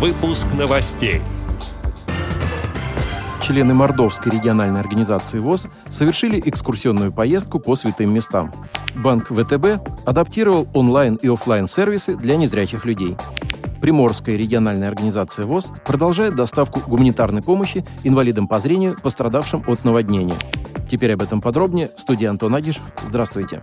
Выпуск новостей. Члены Мордовской региональной организации ВОЗ совершили экскурсионную поездку по святым местам. Банк ВТБ адаптировал онлайн и офлайн сервисы для незрячих людей. Приморская региональная организация ВОЗ продолжает доставку гуманитарной помощи инвалидам по зрению, пострадавшим от наводнения. Теперь об этом подробнее в студии Антон Агишев. Здравствуйте.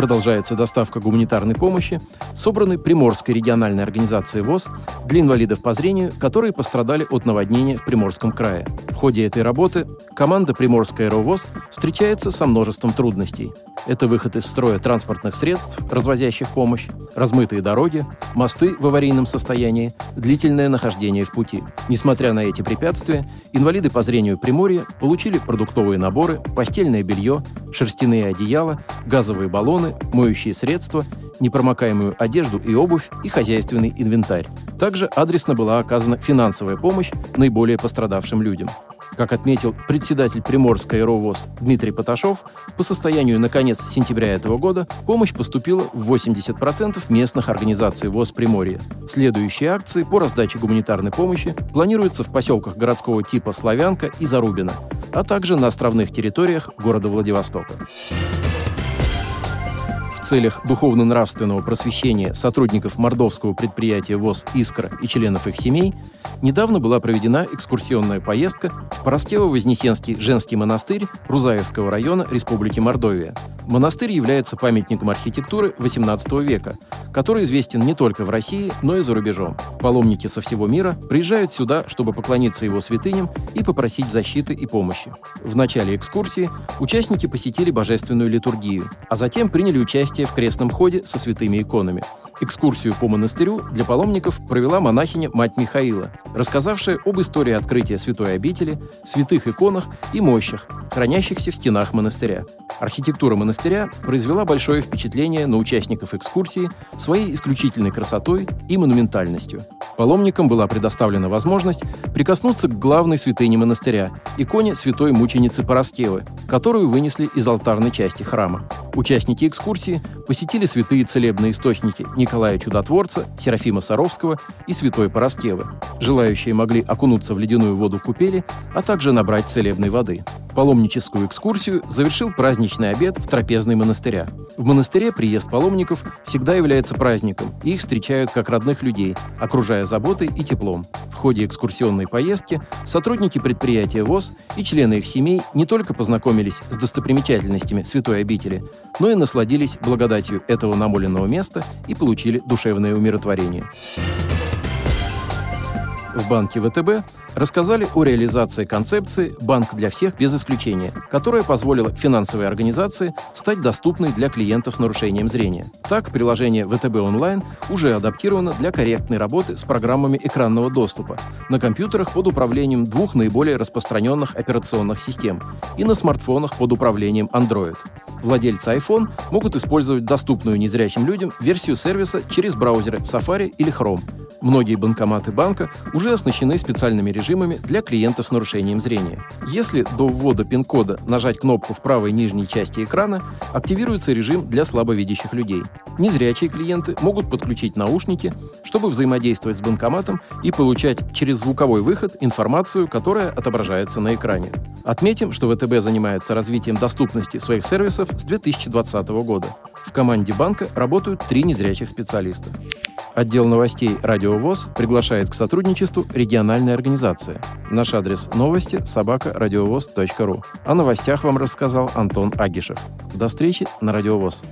Продолжается доставка гуманитарной помощи, собранной Приморской региональной организацией ВОЗ для инвалидов по зрению, которые пострадали от наводнения в Приморском крае. В ходе этой работы команда Приморская РОВОЗ встречается со множеством трудностей – это выход из строя транспортных средств, развозящих помощь, размытые дороги, мосты в аварийном состоянии, длительное нахождение в пути. Несмотря на эти препятствия, инвалиды по зрению Приморья получили продуктовые наборы, постельное белье, шерстяные одеяла, газовые баллоны, моющие средства, непромокаемую одежду и обувь и хозяйственный инвентарь. Также адресно была оказана финансовая помощь наиболее пострадавшим людям. Как отметил председатель Приморской РОВОЗ Дмитрий Поташов, по состоянию на конец сентября этого года помощь поступила в 80% местных организаций ВОЗ Приморья. Следующие акции по раздаче гуманитарной помощи планируются в поселках городского типа Славянка и Зарубина, а также на островных территориях города Владивостока целях духовно-нравственного просвещения сотрудников мордовского предприятия ВОЗ «Искра» и членов их семей недавно была проведена экскурсионная поездка в Поростево-Вознесенский женский монастырь Рузаевского района Республики Мордовия. Монастырь является памятником архитектуры XVIII века, который известен не только в России, но и за рубежом. Паломники со всего мира приезжают сюда, чтобы поклониться его святыням и попросить защиты и помощи. В начале экскурсии участники посетили божественную литургию, а затем приняли участие участие в крестном ходе со святыми иконами. Экскурсию по монастырю для паломников провела монахиня мать Михаила, рассказавшая об истории открытия святой обители, святых иконах и мощах, хранящихся в стенах монастыря. Архитектура монастыря произвела большое впечатление на участников экскурсии своей исключительной красотой и монументальностью. Паломникам была предоставлена возможность прикоснуться к главной святыне монастыря – иконе святой мученицы Пороскевы, которую вынесли из алтарной части храма. Участники экскурсии посетили святые целебные источники Николая Чудотворца, Серафима Саровского и святой Пороскевы. Желающие могли окунуться в ледяную воду купели, а также набрать целебной воды. Паломническую экскурсию завершил праздничный обед в трапезной монастыря. В монастыре приезд паломников всегда является праздником, и их встречают как родных людей, окружая заботой и теплом. В ходе экскурсионной поездки сотрудники предприятия ВОЗ и члены их семей не только познакомились с достопримечательностями святой обители, но и насладились благодатью этого намоленного места и получили душевное умиротворение. В банке ВТБ рассказали о реализации концепции «Банк для всех без исключения», которая позволила финансовой организации стать доступной для клиентов с нарушением зрения. Так, приложение ВТБ онлайн уже адаптировано для корректной работы с программами экранного доступа на компьютерах под управлением двух наиболее распространенных операционных систем и на смартфонах под управлением Android. Владельцы iPhone могут использовать доступную незрячим людям версию сервиса через браузеры Safari или Chrome. Многие банкоматы банка уже оснащены специальными режимами для клиентов с нарушением зрения. Если до ввода пин-кода нажать кнопку в правой нижней части экрана, активируется режим для слабовидящих людей. Незрячие клиенты могут подключить наушники, чтобы взаимодействовать с банкоматом и получать через звуковой выход информацию, которая отображается на экране. Отметим, что ВТБ занимается развитием доступности своих сервисов с 2020 года. В команде банка работают три незрячих специалиста. Отдел новостей «Радио ВОЗ» приглашает к сотрудничеству региональная организация. Наш адрес новости – собакарадиовоз.ру. О новостях вам рассказал Антон Агишев. До встречи на «Радио ВОЗ».